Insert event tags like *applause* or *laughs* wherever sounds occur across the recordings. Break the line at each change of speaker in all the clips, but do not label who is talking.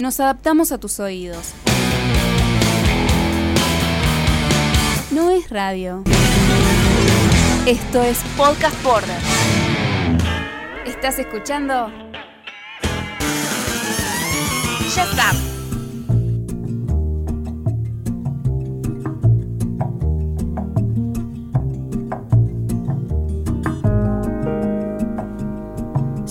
Nos adaptamos a tus oídos. No es radio. Esto es Podcast Border. ¿Estás escuchando? Ya está.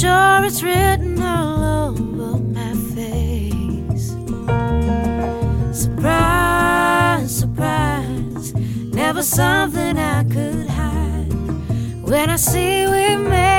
Sure it's written all over my face. Surprise, surprise, never something I could hide. When I see we made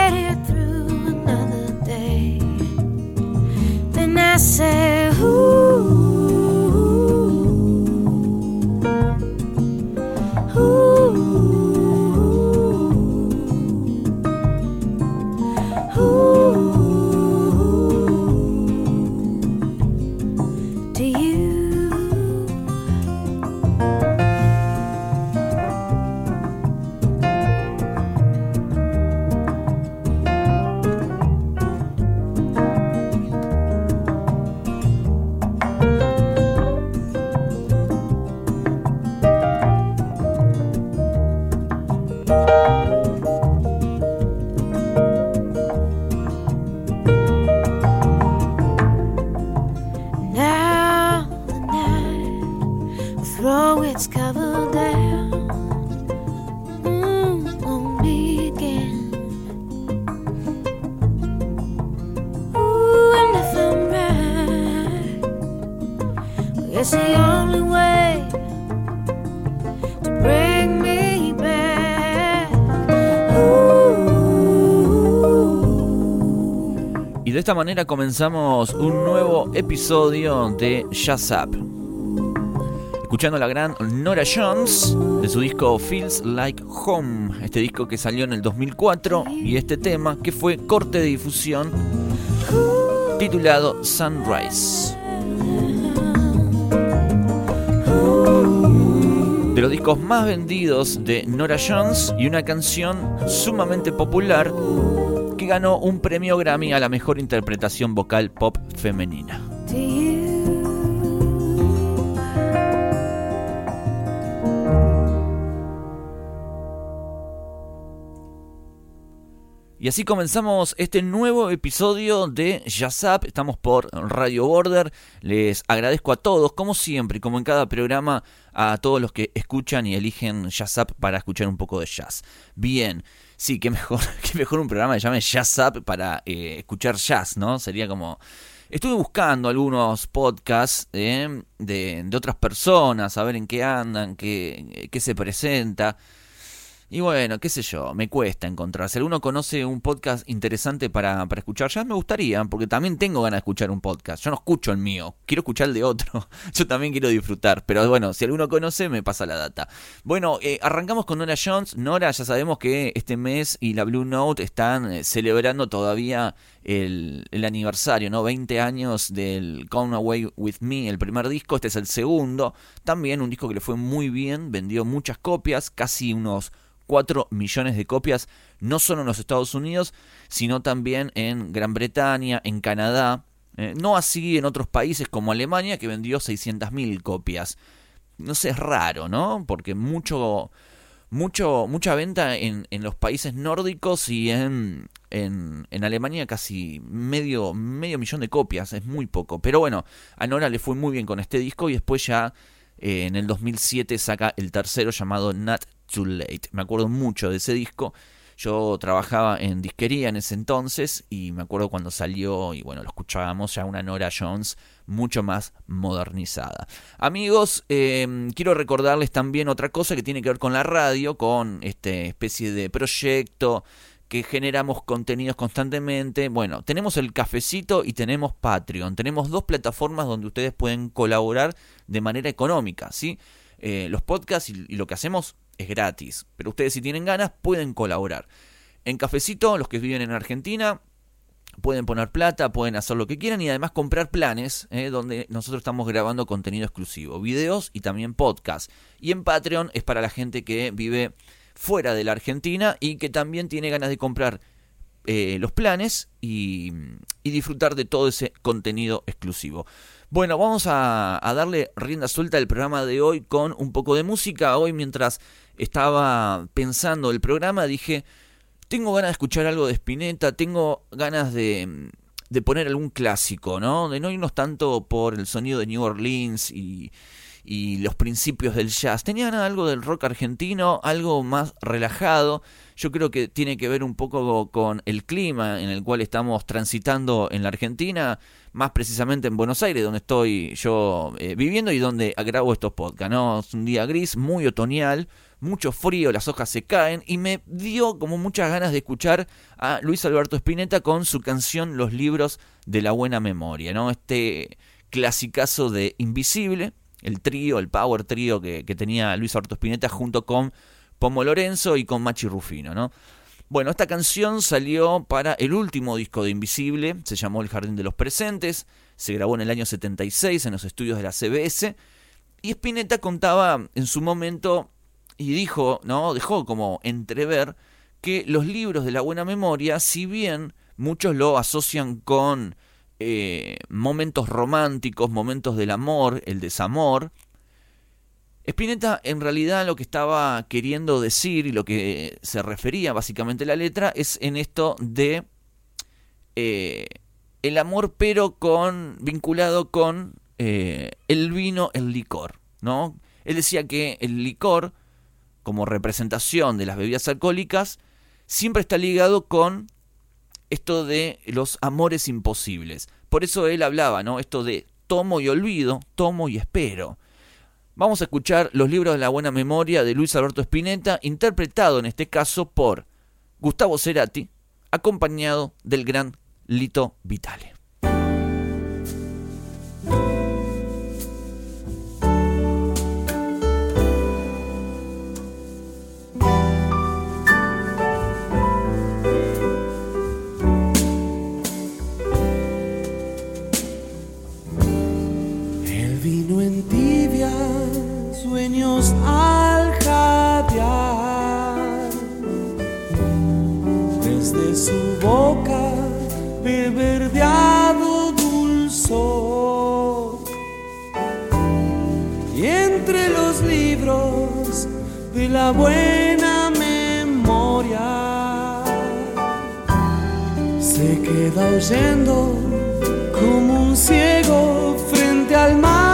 esta manera comenzamos un nuevo episodio de Jazz Up. Escuchando a la gran Nora Jones de su disco Feels Like Home, este disco que salió en el 2004 y este tema que fue corte de difusión titulado Sunrise. De los discos más vendidos de Nora Jones y una canción sumamente popular ganó un premio Grammy a la mejor interpretación vocal pop femenina. Y así comenzamos este nuevo episodio de Jazz Up. Estamos por Radio Border. Les agradezco a todos, como siempre, y como en cada programa, a todos los que escuchan y eligen Jazz Up para escuchar un poco de jazz. Bien, sí, que mejor, *laughs* que mejor un programa que llame Jazz Up para eh, escuchar jazz, ¿no? Sería como. Estuve buscando algunos podcasts eh, de, de otras personas, a ver en qué andan, qué, qué se presenta. Y bueno, qué sé yo, me cuesta encontrar. Si alguno conoce un podcast interesante para, para escuchar, ya me gustaría, porque también tengo ganas de escuchar un podcast. Yo no escucho el mío, quiero escuchar el de otro. *laughs* Yo también quiero disfrutar, pero bueno, si alguno conoce, me pasa la data. Bueno, eh, arrancamos con Nora Jones. Nora, ya sabemos que este mes y la Blue Note están eh, celebrando todavía el, aniversario, ¿no? 20 años del Come Away With Me, el primer disco, este es el segundo. También un disco que le fue muy bien, vendió muchas copias, casi unos 4 millones de copias, no solo en los Estados Unidos, sino también en Gran Bretaña, en Canadá, eh, no así en otros países como Alemania, que vendió 600.000 copias. No sé, es raro, ¿no? Porque mucho, mucho, mucha venta en, en los países nórdicos y en, en, Alemania casi medio, medio millón de copias, es muy poco. Pero bueno, a Nora le fue muy bien con este disco y después ya eh, en el 2007 saca el tercero llamado Not Too Late. Me acuerdo mucho de ese disco. Yo trabajaba en disquería en ese entonces y me acuerdo cuando salió y bueno, lo escuchábamos ya una Nora Jones mucho más modernizada. Amigos, em, quiero recordarles también otra cosa que tiene que ver con la radio, con este especie de proyecto que generamos contenidos constantemente. Bueno, tenemos el cafecito y tenemos Patreon. Tenemos dos plataformas donde ustedes pueden colaborar de manera económica, ¿sí? Eh, los podcasts y lo que hacemos es gratis, pero ustedes si tienen ganas pueden colaborar. En Cafecito, los que viven en Argentina, pueden poner plata, pueden hacer lo que quieran y además comprar planes eh, donde nosotros estamos grabando contenido exclusivo, videos y también podcast. Y en Patreon es para la gente que vive fuera de la Argentina y que también tiene ganas de comprar eh, los planes y, disfrutar de todo ese contenido exclusivo. Bueno, vamos a, darle rienda suelta al programa de hoy con un poco de música. Hoy mientras estaba pensando el programa dije, tengo ganas de escuchar algo de Spinetta, tengo ganas de, de poner algún clásico, ¿no? De no irnos tanto por el sonido de New Orleans y, y los principios del jazz. Tenían algo del rock argentino, algo más relajado. Yo creo que tiene que ver un poco con el clima en el cual estamos transitando en la Argentina, más precisamente en Buenos Aires, donde estoy yo eh, viviendo y donde grabo estos podcasts. ¿no? Es un día gris, muy otoñal, mucho frío, las hojas se caen y me dio como muchas ganas de escuchar a Luis Alberto Spinetta con su canción Los libros de la buena memoria, ¿no? Este clasicazo de Invisible, el trío, el power trío que, tenía Luis Alberto Spinetta junto con Pomo Lorenzo y con Machi Rufino, ¿no? Bueno, esta canción salió para el último disco de Invisible, se llamó El Jardín de los Presentes, se grabó en el año 76 en los estudios de la CBS, y Spinetta contaba en su momento y dijo, ¿no? Dejó como entrever que los libros de la buena memoria, si bien muchos lo asocian con eh, momentos románticos, momentos del amor, el desamor, Spinetta en realidad lo que estaba queriendo decir y lo que se refería básicamente la letra es en esto de eh, el amor pero con vinculado con eh, el vino, el licor, ¿no? Él decía que el licor como representación de las bebidas alcohólicas, siempre está ligado con esto de los amores imposibles. Por eso él hablaba, ¿no? Esto de tomo y olvido, tomo y espero. Vamos a escuchar los libros de la buena memoria de Luis Alberto Spinetta, interpretado en este caso por Gustavo Cerati, acompañado del gran Lito Vitale.
Boca de verdeado dulzor. Y entre los libros de la buena memoria se queda oyendo como un ciego frente al mar.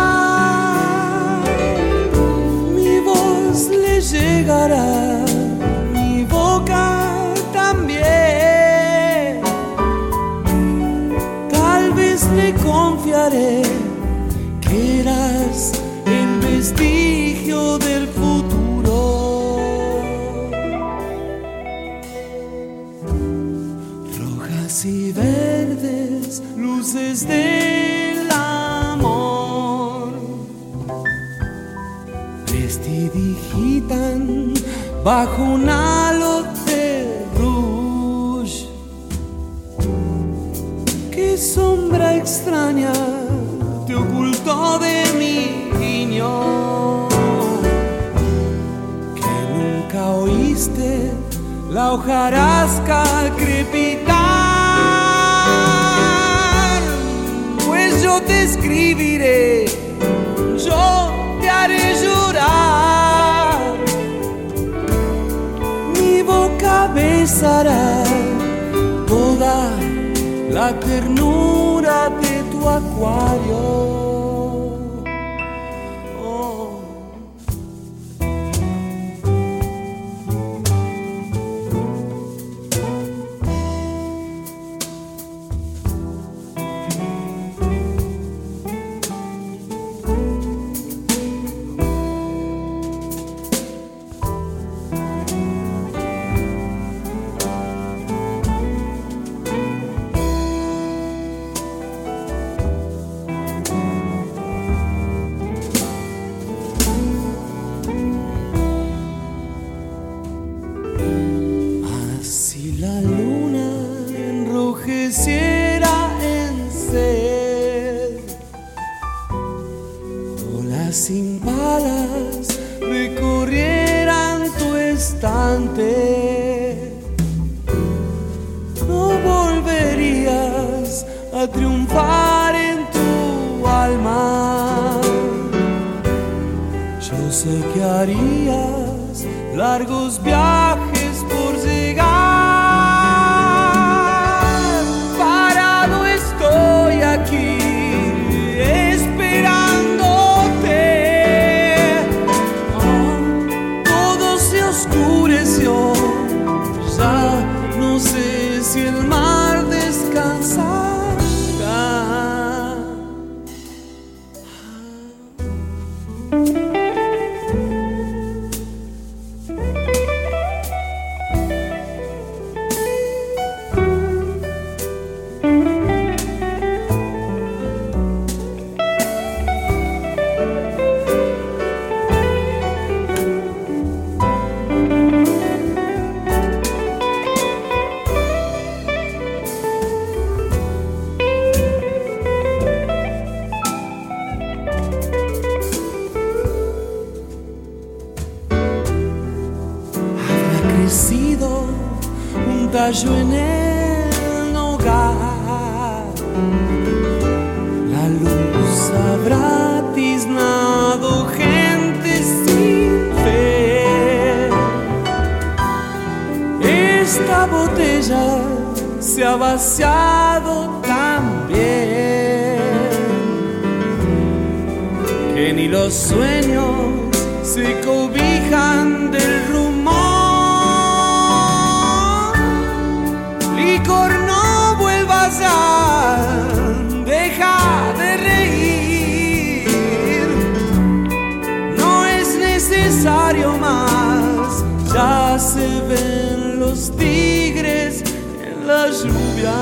Confiaré que eras el vestigio del futuro. Rojas y verdes, luces de bajo un halo Sombra extraña te ocultó de mi niño. Que nunca oíste la hojarasca crepitar. Pues yo te escribiré, yo te haré llorar boca besará la ternura de tu acuario. Sé que harías. Largos viajes se ven los tigres en la lluvia.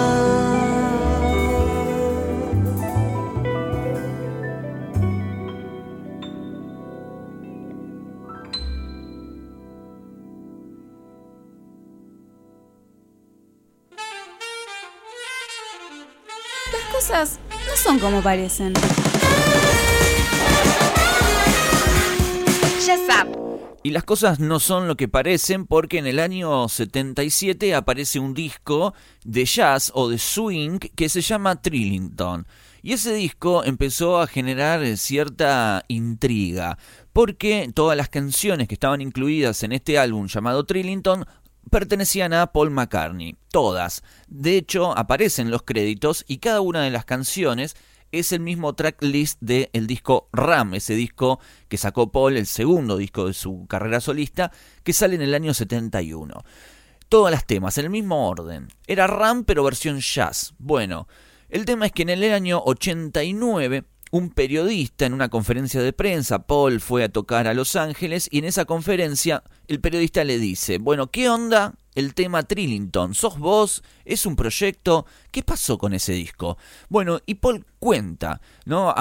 Las cosas no son como parecen. Shazam.
Y las cosas no son lo que parecen porque en el año 77 aparece un disco de jazz o de swing que se llama Trillington. Y ese disco empezó a generar eh, cierta intriga porque todas las canciones que estaban incluidas en este álbum llamado Trillington pertenecían a Paul McCartney, todas. De hecho, aparecen los créditos y cada una de las canciones es el mismo tracklist del el disco Ram, ese disco que sacó Paul, el segundo disco de su carrera solista, que sale en el año 71. Todas las temas, en el mismo orden. Era Ram, pero versión jazz. Bueno, el tema es que en el año 89 un periodista en una conferencia de prensa, Paul fue a tocar a Los Ángeles y en esa conferencia el periodista le dice, bueno, ¿qué onda el tema Trillington? ¿Sos vos? ¿Es un proyecto? ¿Qué pasó con ese disco? Bueno, y Paul cuenta, ¿no?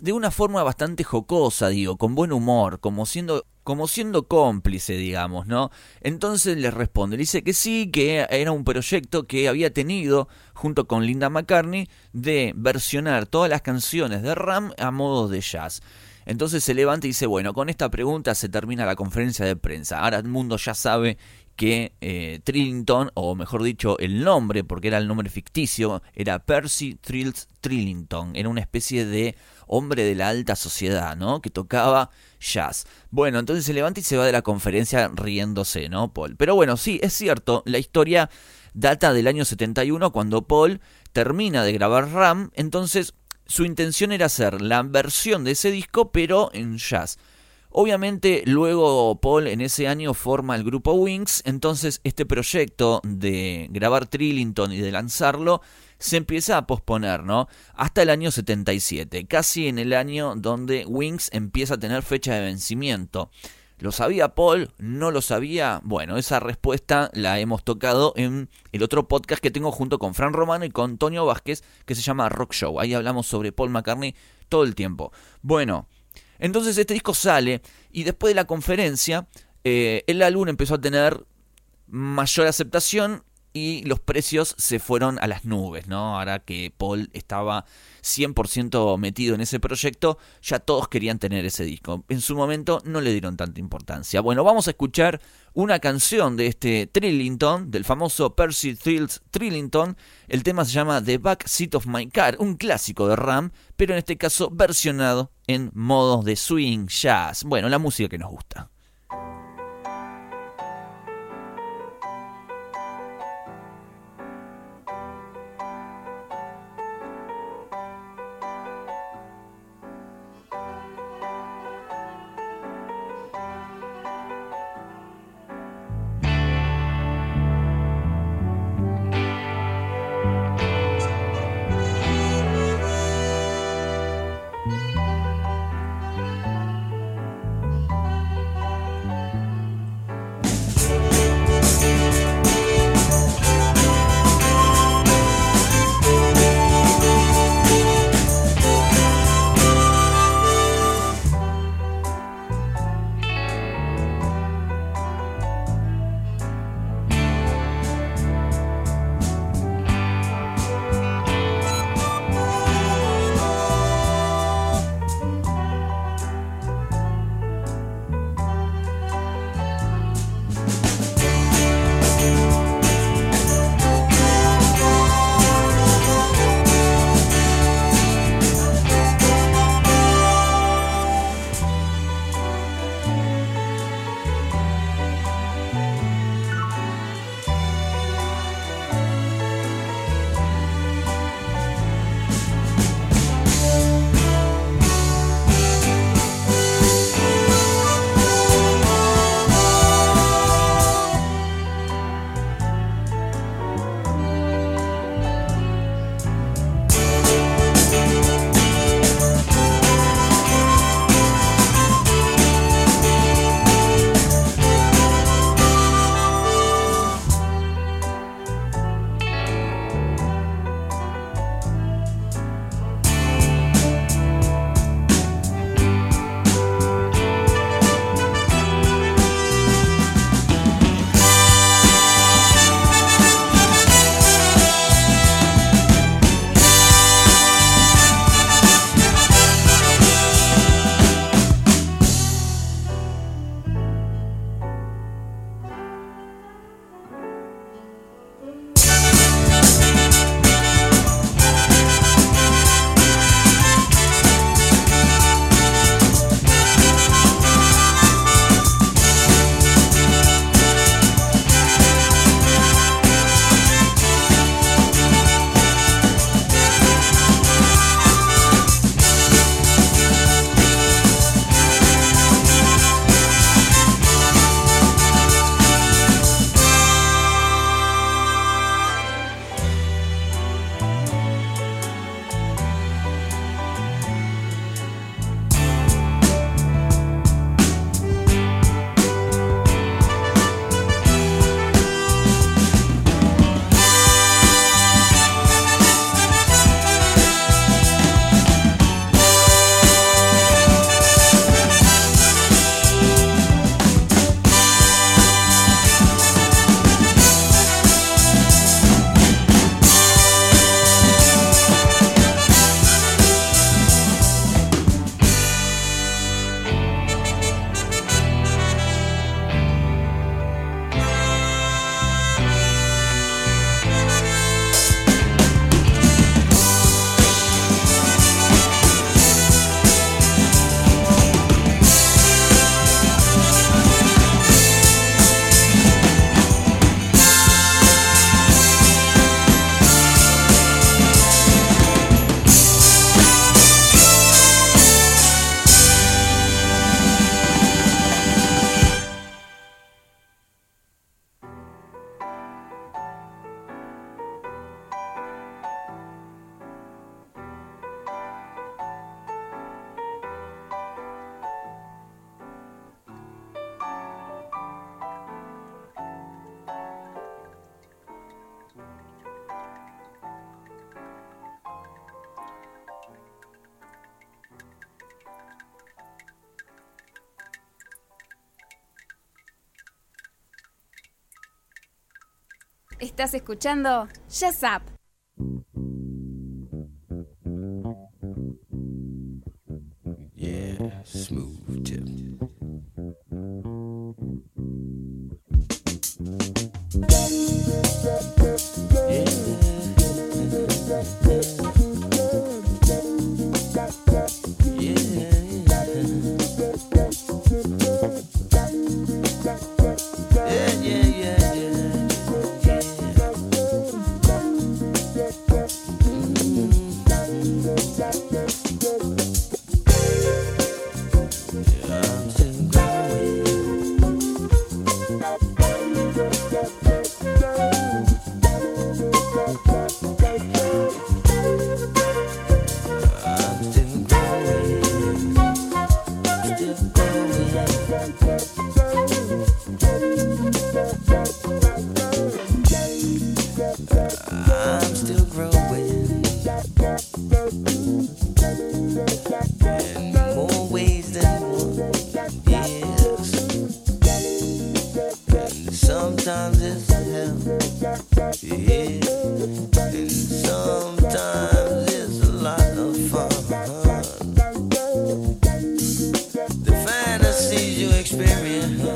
De una forma bastante jocosa, digo, con buen humor, como siendo como siendo cómplice, digamos, ¿no? Entonces le responde, le dice que sí, que era un proyecto que había tenido junto con Linda McCartney de versionar todas las canciones de Ram a modo de jazz. Entonces se levanta y dice, bueno, con esta pregunta se termina la conferencia de prensa. Ahora el mundo ya sabe que eh, Trillington, o mejor dicho, el nombre, porque era el nombre ficticio, era Percy Trills Trillington. Era una especie de hombre de la alta sociedad, ¿no? Que tocaba jazz. Bueno, entonces se levanta y se va de la conferencia riéndose, ¿no, Paul? Pero bueno, sí, es cierto, la historia data del año 71 cuando Paul termina de grabar Ram, entonces su intención era hacer la versión de ese disco pero en jazz. Obviamente luego Paul en ese año forma el grupo Wings, entonces este proyecto de grabar Trillington y de lanzarlo se empieza a posponer, ¿no? Hasta el año 77, casi en el año donde Wings empieza a tener fecha de vencimiento. ¿Lo sabía Paul? ¿No lo sabía? Bueno, esa respuesta la hemos tocado en el otro podcast que tengo junto con Fran Romano y con Antonio Vázquez, que se llama Rock Show. Ahí hablamos sobre Paul McCartney todo el tiempo. Bueno, entonces este disco sale y después de la conferencia, eh, el álbum empezó a tener mayor aceptación y los precios se fueron a las nubes, ¿no? Ahora que Paul estaba 100% metido en ese proyecto, ya todos querían tener ese disco. En su momento no le dieron tanta importancia. Bueno, vamos a escuchar una canción de este Trillington, del famoso Percy Thrills Trillington. El tema se llama The Back Seat of My Car, un clásico de Ram, pero en este caso versionado en modos de swing, jazz. Bueno, la música que nos gusta.
Estás escuchando
Yes Up. experience.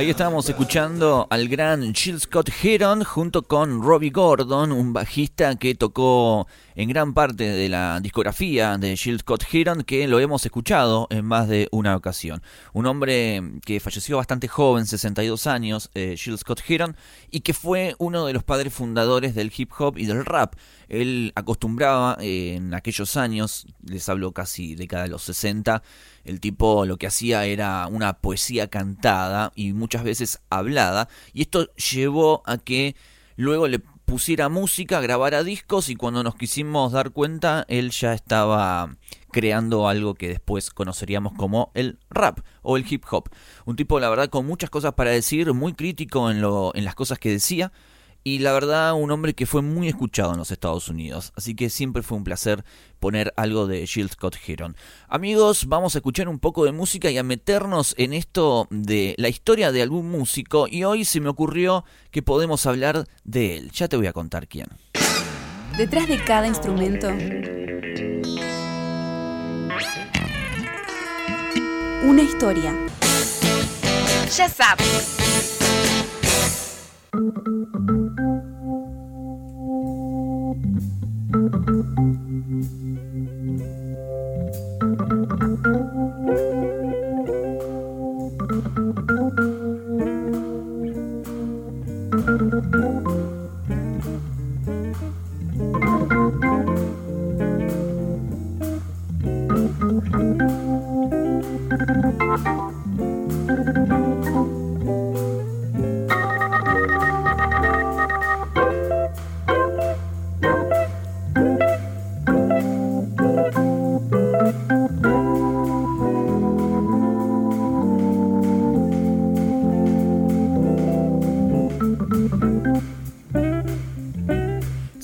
Ahí estábamos escuchando al gran Jill Scott Heron junto con Robbie Gordon, un bajista que tocó en gran parte de la discografía de Jill Scott Heron, que lo hemos escuchado en más de una ocasión. Un hombre que falleció bastante joven, 62 años, eh, Scott Heron, y que fue uno de los padres fundadores del hip hop y del rap. Él acostumbraba eh, en aquellos años, les hablo casi década de los 60, el tipo lo que hacía era una poesía cantada y muchas veces hablada, y esto llevó a que luego le pusiera música, grabara discos y cuando nos quisimos dar cuenta, él ya estaba creando algo que después conoceríamos como el rap o el hip hop. Un tipo, la verdad, con muchas cosas para decir, muy crítico en, lo, en las cosas que decía, y la verdad un hombre que fue muy escuchado en los Estados Unidos. Así que siempre fue un placer poner algo de Jill Scott Heron. Amigos, vamos a escuchar un poco de música y a meternos en esto de la historia de algún músico y hoy se me ocurrió que podemos hablar de él. Ya te voy a contar quién.
Detrás de cada instrumento. Una historia. Ya sabes.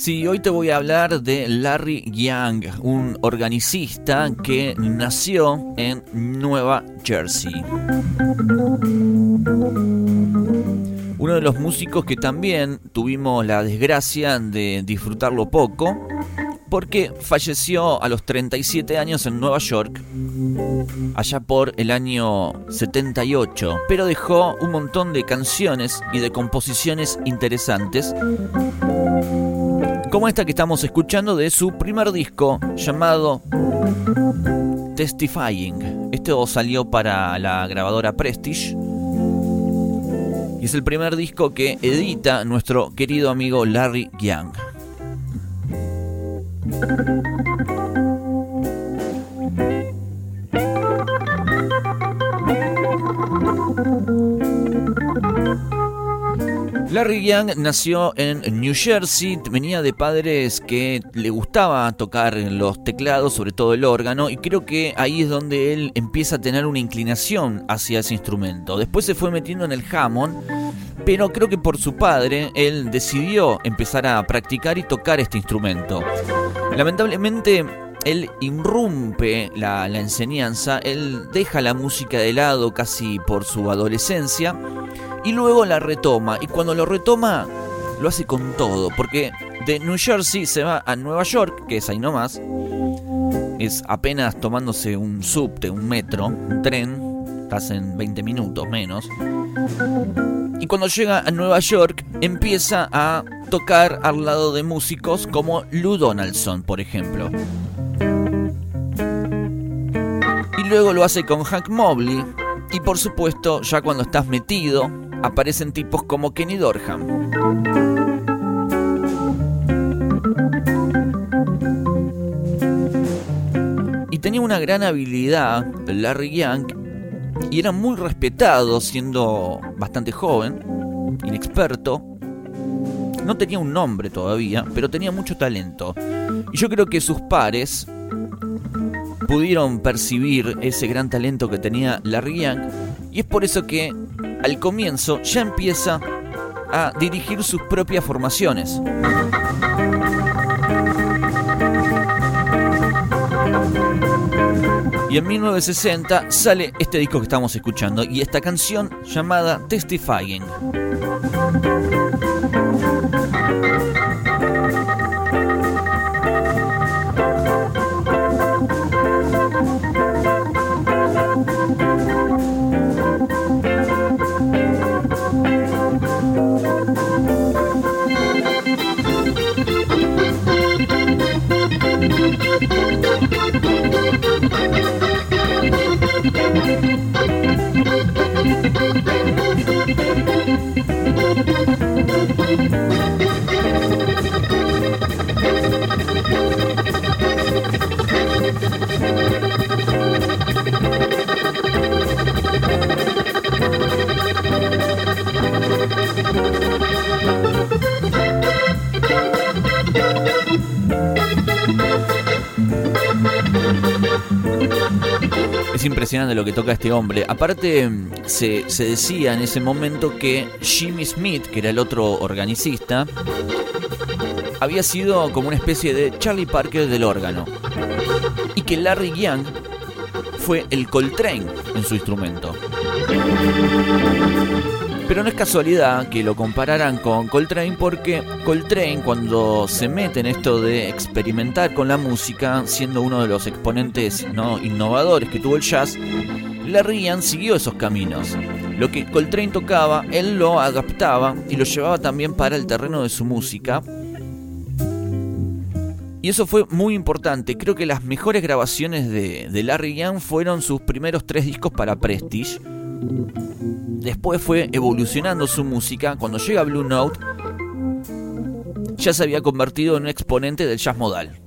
Sí, hoy te voy a hablar de Larry Young, un organicista que nació en Nueva Jersey. Uno de los músicos que también tuvimos la desgracia de disfrutarlo poco, porque falleció a los 37 años en Nueva York, allá por el año 78, pero dejó un montón de canciones y de composiciones interesantes como esta que estamos escuchando de su primer disco llamado Testifying. Esto salió para la grabadora Prestige. Y es el primer disco que edita nuestro querido amigo Larry Young. Larry Young nació en New Jersey, venía de padres que le gustaba tocar los teclados, sobre todo el órgano, y creo que ahí es donde él empieza a tener una inclinación hacia ese instrumento. Después se fue metiendo en el Hammond, pero creo que por su padre él decidió empezar a practicar y tocar este instrumento. Lamentablemente él irrumpe la, la enseñanza, él deja la música de lado casi por su adolescencia y luego la retoma. Y cuando lo retoma, lo hace con todo, porque de New Jersey se va a Nueva York, que es ahí nomás. Es apenas tomándose un subte, un metro, un tren, estás en 20 minutos menos. Y cuando llega a Nueva York, empieza a tocar al lado de músicos como Lou Donaldson, por ejemplo. Y luego lo hace con Hank Mobley. Y por supuesto, ya cuando estás metido aparecen tipos como Kenny Dorham. Y tenía una gran habilidad Larry Young y era muy respetado siendo bastante joven, inexperto. No tenía un nombre todavía, pero tenía mucho talento. Y yo creo que sus pares pudieron percibir ese gran talento que tenía Larry Young y es por eso que al comienzo ya empieza a dirigir sus propias formaciones. Y en 1960 sale este disco que estamos escuchando y esta canción llamada Testifying. Impresionante lo que toca este hombre. Aparte, se, se decía en ese momento que Jimmy Smith, que era el otro organicista, había sido como una especie de Charlie Parker del órgano. Y que Larry Young fue el Coltrane en su instrumento. Pero no es casualidad que lo compararan con Coltrane porque Coltrane cuando se mete en esto de experimentar con la música, siendo uno de los exponentes ¿no? innovadores que tuvo el jazz, Larry Young siguió esos caminos. Lo que Coltrane tocaba, él lo adaptaba y lo llevaba también para el terreno de su música. Y eso fue muy importante. Creo que las mejores grabaciones de, de Larry Young fueron sus primeros tres discos para Prestige Después fue evolucionando su música. Cuando llega Blue Note, ya se había convertido en un exponente del jazz modal.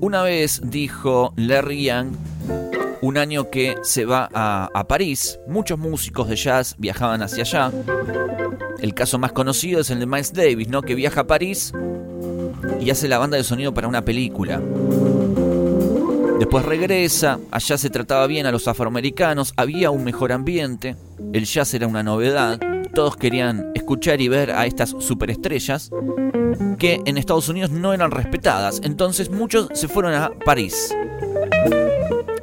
Una vez dijo Larry Young, un año que se va a, París, muchos músicos de jazz viajaban hacia allá. El caso más conocido es el de Miles Davis, ¿no? que viaja a París y hace la banda de sonido para una película. Después regresa, allá se trataba bien a los afroamericanos, había un mejor ambiente, el jazz era una novedad, todos querían escuchar y ver a estas superestrellas que en Estados Unidos no eran respetadas, entonces muchos se fueron a París,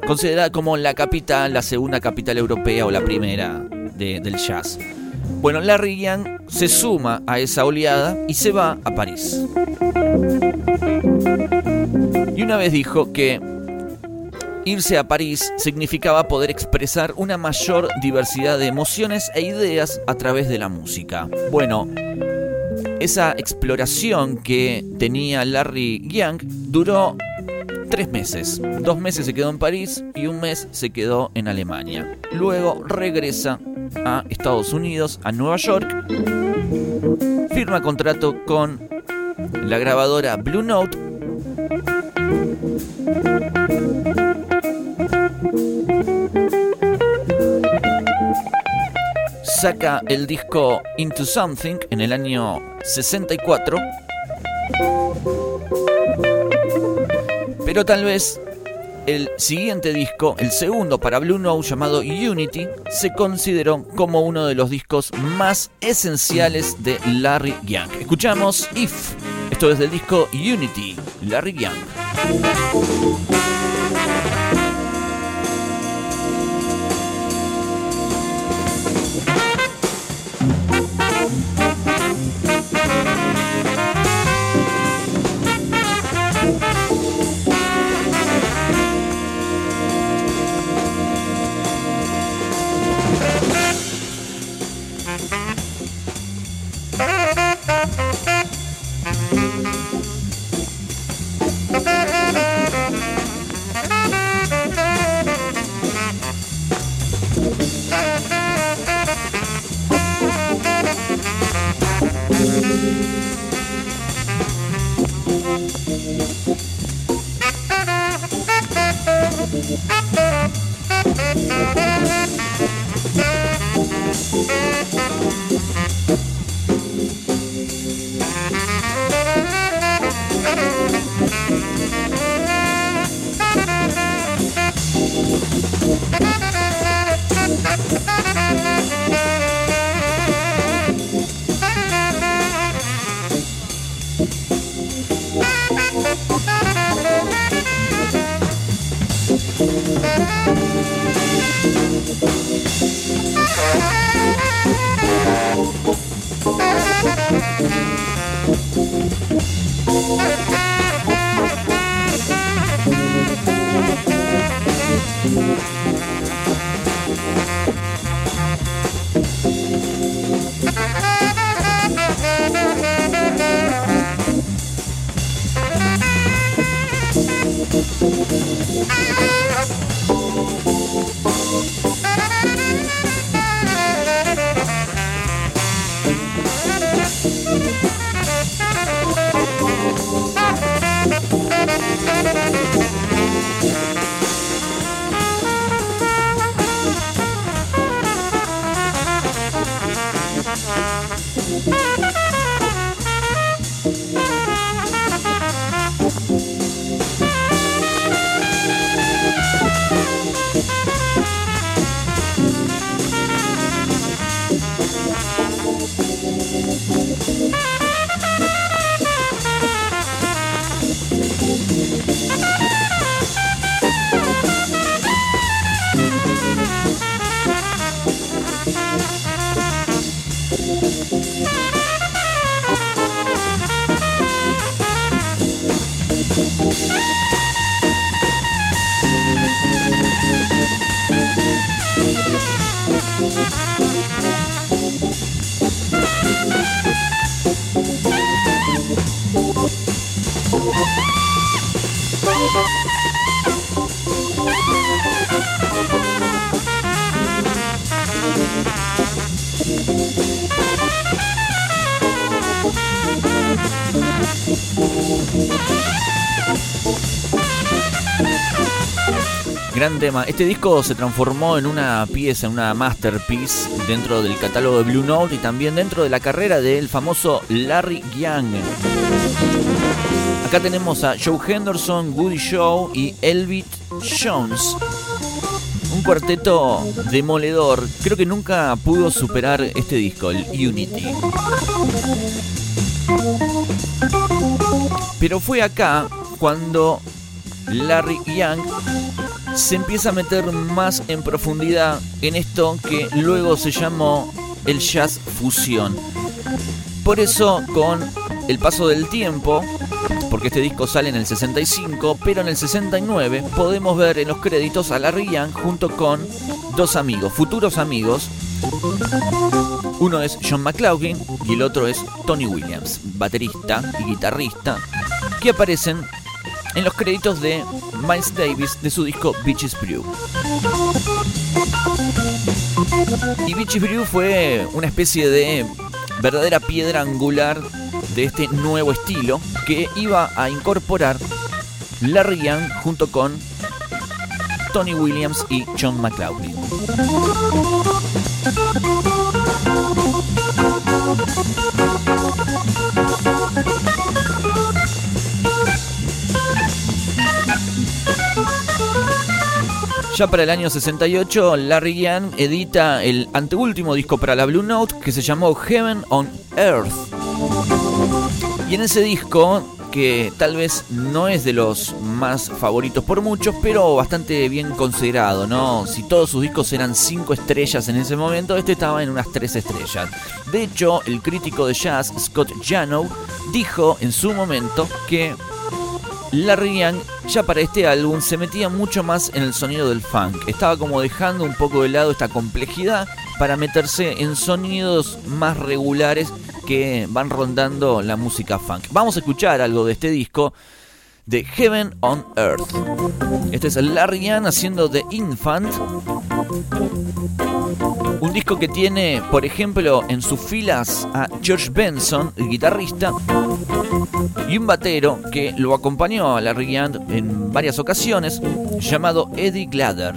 considerada como la capital, la segunda capital europea o la primera del jazz. Bueno, Larry Young se suma a esa oleada y se va a París. Y una vez dijo que irse a París significaba poder expresar una mayor diversidad de emociones e ideas a través de la música. Bueno, esa exploración que tenía Larry Young duró tres meses. Dos meses se quedó en París y un mes se quedó en Alemania. Luego regresa a Estados Unidos, a Nueva York, firma contrato con la grabadora Blue Note saca el disco Into Something en el año 64. Pero tal vez el siguiente disco, el segundo para Blue Note llamado Unity, se consideró como uno de los discos más esenciales de Larry Young. Escuchamos If, esto es del disco Unity, Larry Young. Música Gran tema. Este disco se transformó en una pieza, en una masterpiece dentro del catálogo de Blue Note y también dentro de la carrera del famoso Larry Young. Acá tenemos a Joe Henderson, Woody Shaw y Elvit Jones. Un cuarteto demoledor. Creo que nunca pudo superar este disco, el Unity. Pero fue acá cuando Larry Young se empieza a meter más en profundidad en esto que luego se llamó el jazz fusión. Por eso, con el paso del tiempo, porque este disco sale en el 65, pero en el 69 podemos ver en los créditos a Larry Young junto con dos amigos, futuros amigos. Uno es John McLaughlin y el otro es Tony Williams, baterista y guitarrista, que aparecen en los créditos de Miles Davis de su disco Beaches Brew. Y Beaches Brew fue una especie de verdadera piedra angular de este nuevo estilo que iba a incorporar Larry Young junto con Tony Williams y John McLaughlin. Ya para el año 68, Larry Young edita el anteúltimo disco para la Blue Note que se llamó Heaven on Earth. Y en ese disco, que tal vez no es de los más favoritos por muchos, pero bastante bien considerado, ¿no? Si todos sus discos eran 5 estrellas en ese momento, este estaba en unas 3 estrellas. De hecho, el crítico de jazz Scott Janow dijo en su momento que Larry Young ya para este álbum se metía mucho más en el sonido del funk. Estaba como dejando un poco de lado esta complejidad para meterse en sonidos más regulares que van rondando la música funk. Vamos a escuchar algo de este disco de Heaven on Earth. Este es Larry Young haciendo The Infant. Un disco que tiene, por ejemplo, en sus filas a George Benson, el guitarrista, y un batero que lo acompañó a Larry Young en varias ocasiones, llamado Eddie Gladder.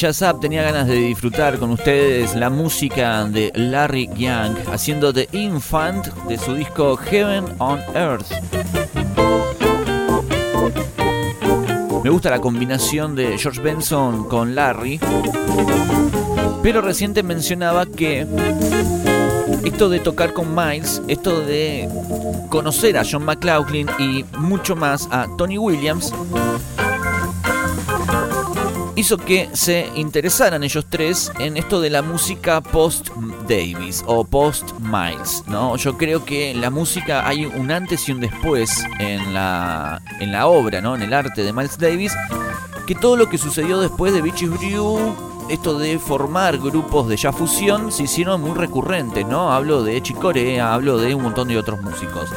Jazz Up tenía ganas de disfrutar con ustedes la música de Larry Young haciendo The Infant de su disco Heaven on Earth. Me gusta la combinación de George Benson con Larry, pero reciente mencionaba que esto de tocar con Miles, esto de conocer a John McLaughlin y mucho más a Tony Williams, hizo que se interesaran ellos tres en esto de la música post Davis o post Miles, ¿no? Yo creo que la música hay un antes y un después en la en la obra, ¿no? En el arte de Miles Davis, que todo lo que sucedió después de Beaches Brew esto de formar grupos de ya fusión se hicieron muy recurrentes, ¿no? Hablo de Chicorea, hablo de un montón de otros músicos.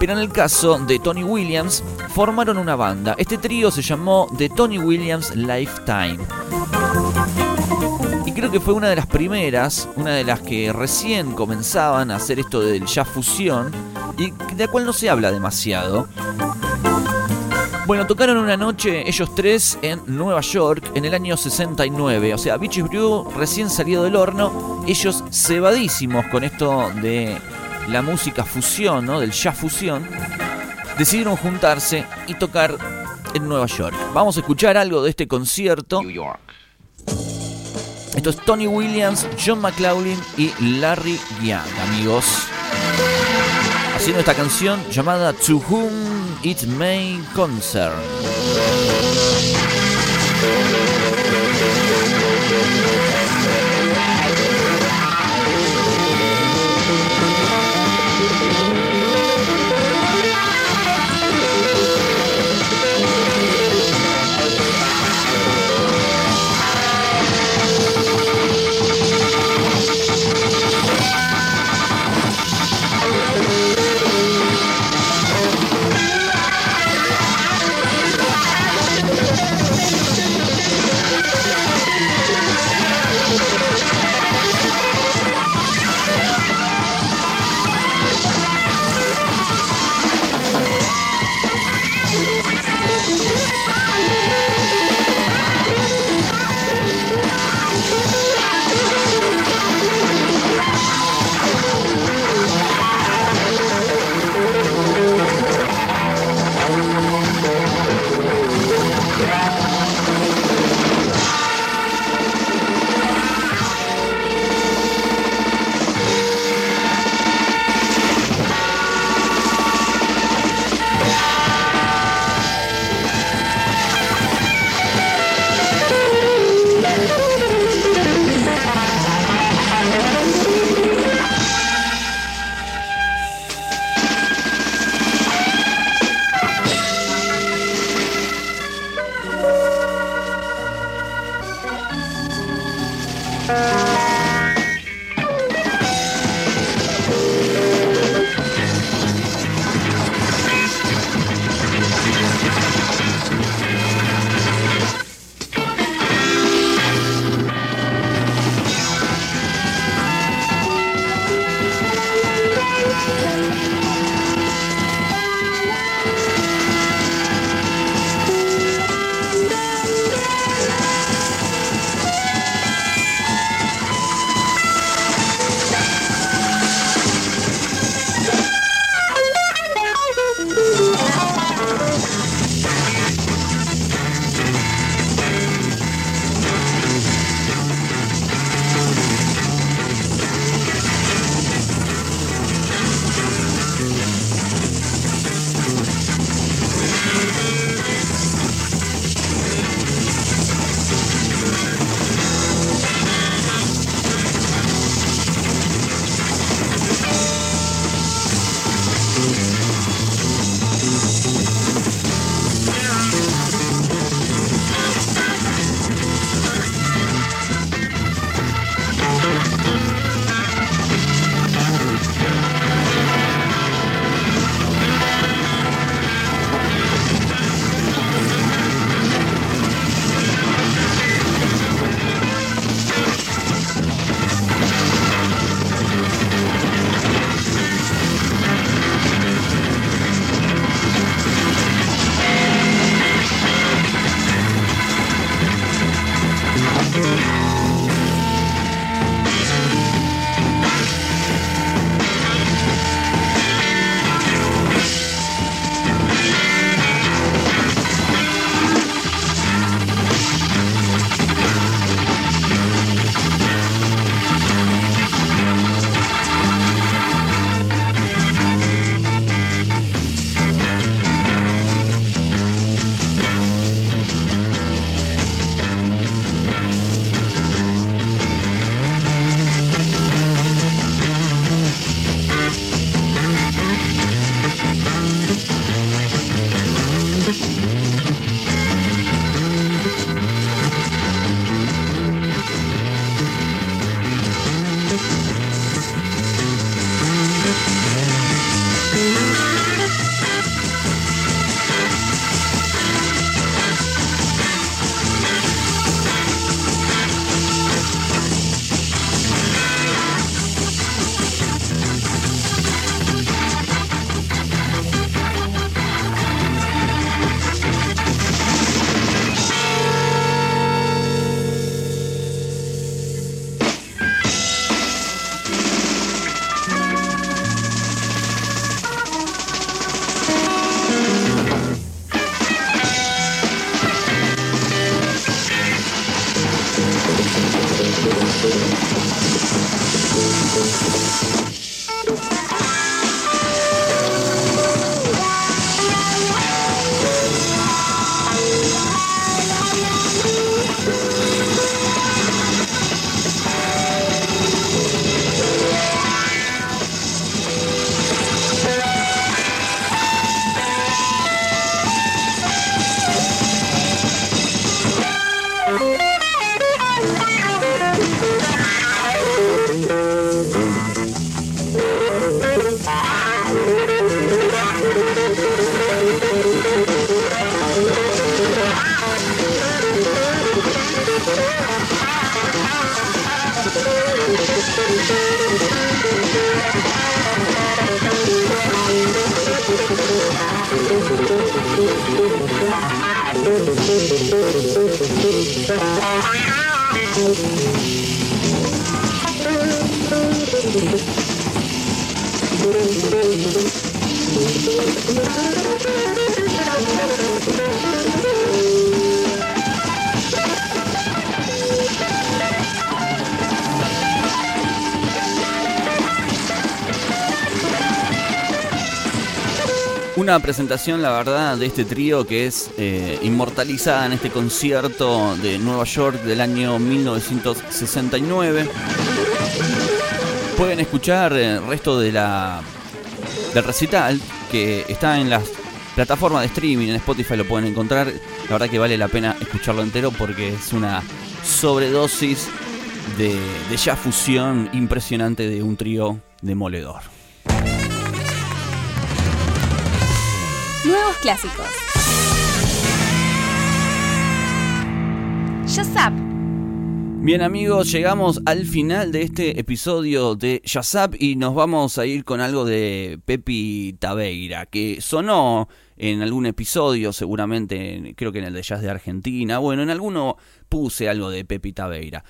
Pero en el caso de Tony Williams, formaron una banda. Este trío se llamó The Tony Williams Lifetime. Y creo que fue una de las primeras, una de las que recién comenzaban a hacer esto del ya fusión y de la cual no se habla demasiado. Bueno, tocaron una noche ellos tres en Nueva York en el año 69. O sea, Beaches Brew recién salido del horno. Ellos cebadísimos con esto de la música fusión, ¿no? Del jazz fusión. Decidieron juntarse y tocar en Nueva York. Vamos a escuchar algo de este concierto. Esto es Tony Williams, John McLaughlin y Larry Young, amigos. Haciendo esta canción llamada To Whom It May Concern. Una presentación, la verdad, de este trío que es eh, inmortalizada en este concierto de Nueva York del año 1969. Pueden escuchar el resto de la, del recital que está en las plataformas de streaming, en Spotify lo pueden encontrar. La verdad que vale la pena escucharlo entero porque es una sobredosis de, de ya fusión impresionante de un trío demoledor.
Clásicos. Shazap.
Bien amigos, llegamos al final de este episodio de Shazap y nos vamos a ir con algo de Pepi Tabeira, que sonó en algún episodio, seguramente, creo que en el de Jazz de Argentina, bueno, en alguno puse algo de Pepi Tabeira.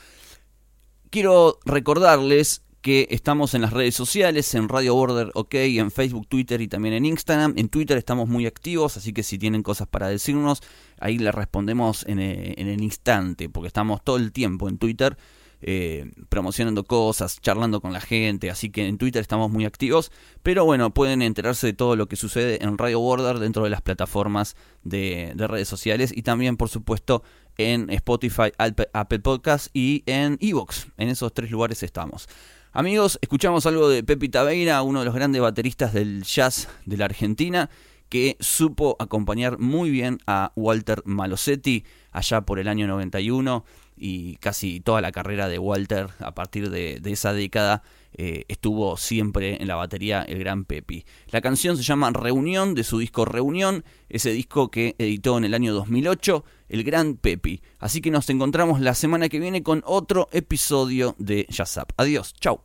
Quiero recordarles que estamos en las redes sociales, en Radio Border OK, en Facebook, Twitter y también en Instagram. En Twitter estamos muy activos, así que si tienen cosas para decirnos, ahí les respondemos en, eh, el instante, porque estamos todo el tiempo en Twitter. Eh, promocionando cosas, charlando con la gente, así que en Twitter estamos muy activos, pero bueno, pueden enterarse de todo lo que sucede en Radio Border dentro de las plataformas de, de redes sociales y también por supuesto en Spotify, Apple Podcasts y en Evox, en esos tres lugares estamos. Amigos, escuchamos algo de Pepi Tabeira, uno de los grandes bateristas del jazz de la Argentina, que supo acompañar muy bien a Walter Malosetti allá por el año 91 y casi toda la carrera de Walter a partir de, esa década eh, estuvo siempre en la batería el gran Pepi. La canción se llama Reunión de su disco Reunión, ese disco que editó en el año 2008 el gran Pepi. Así que nos encontramos la semana que viene con otro episodio de Jazzap. Adiós, chau.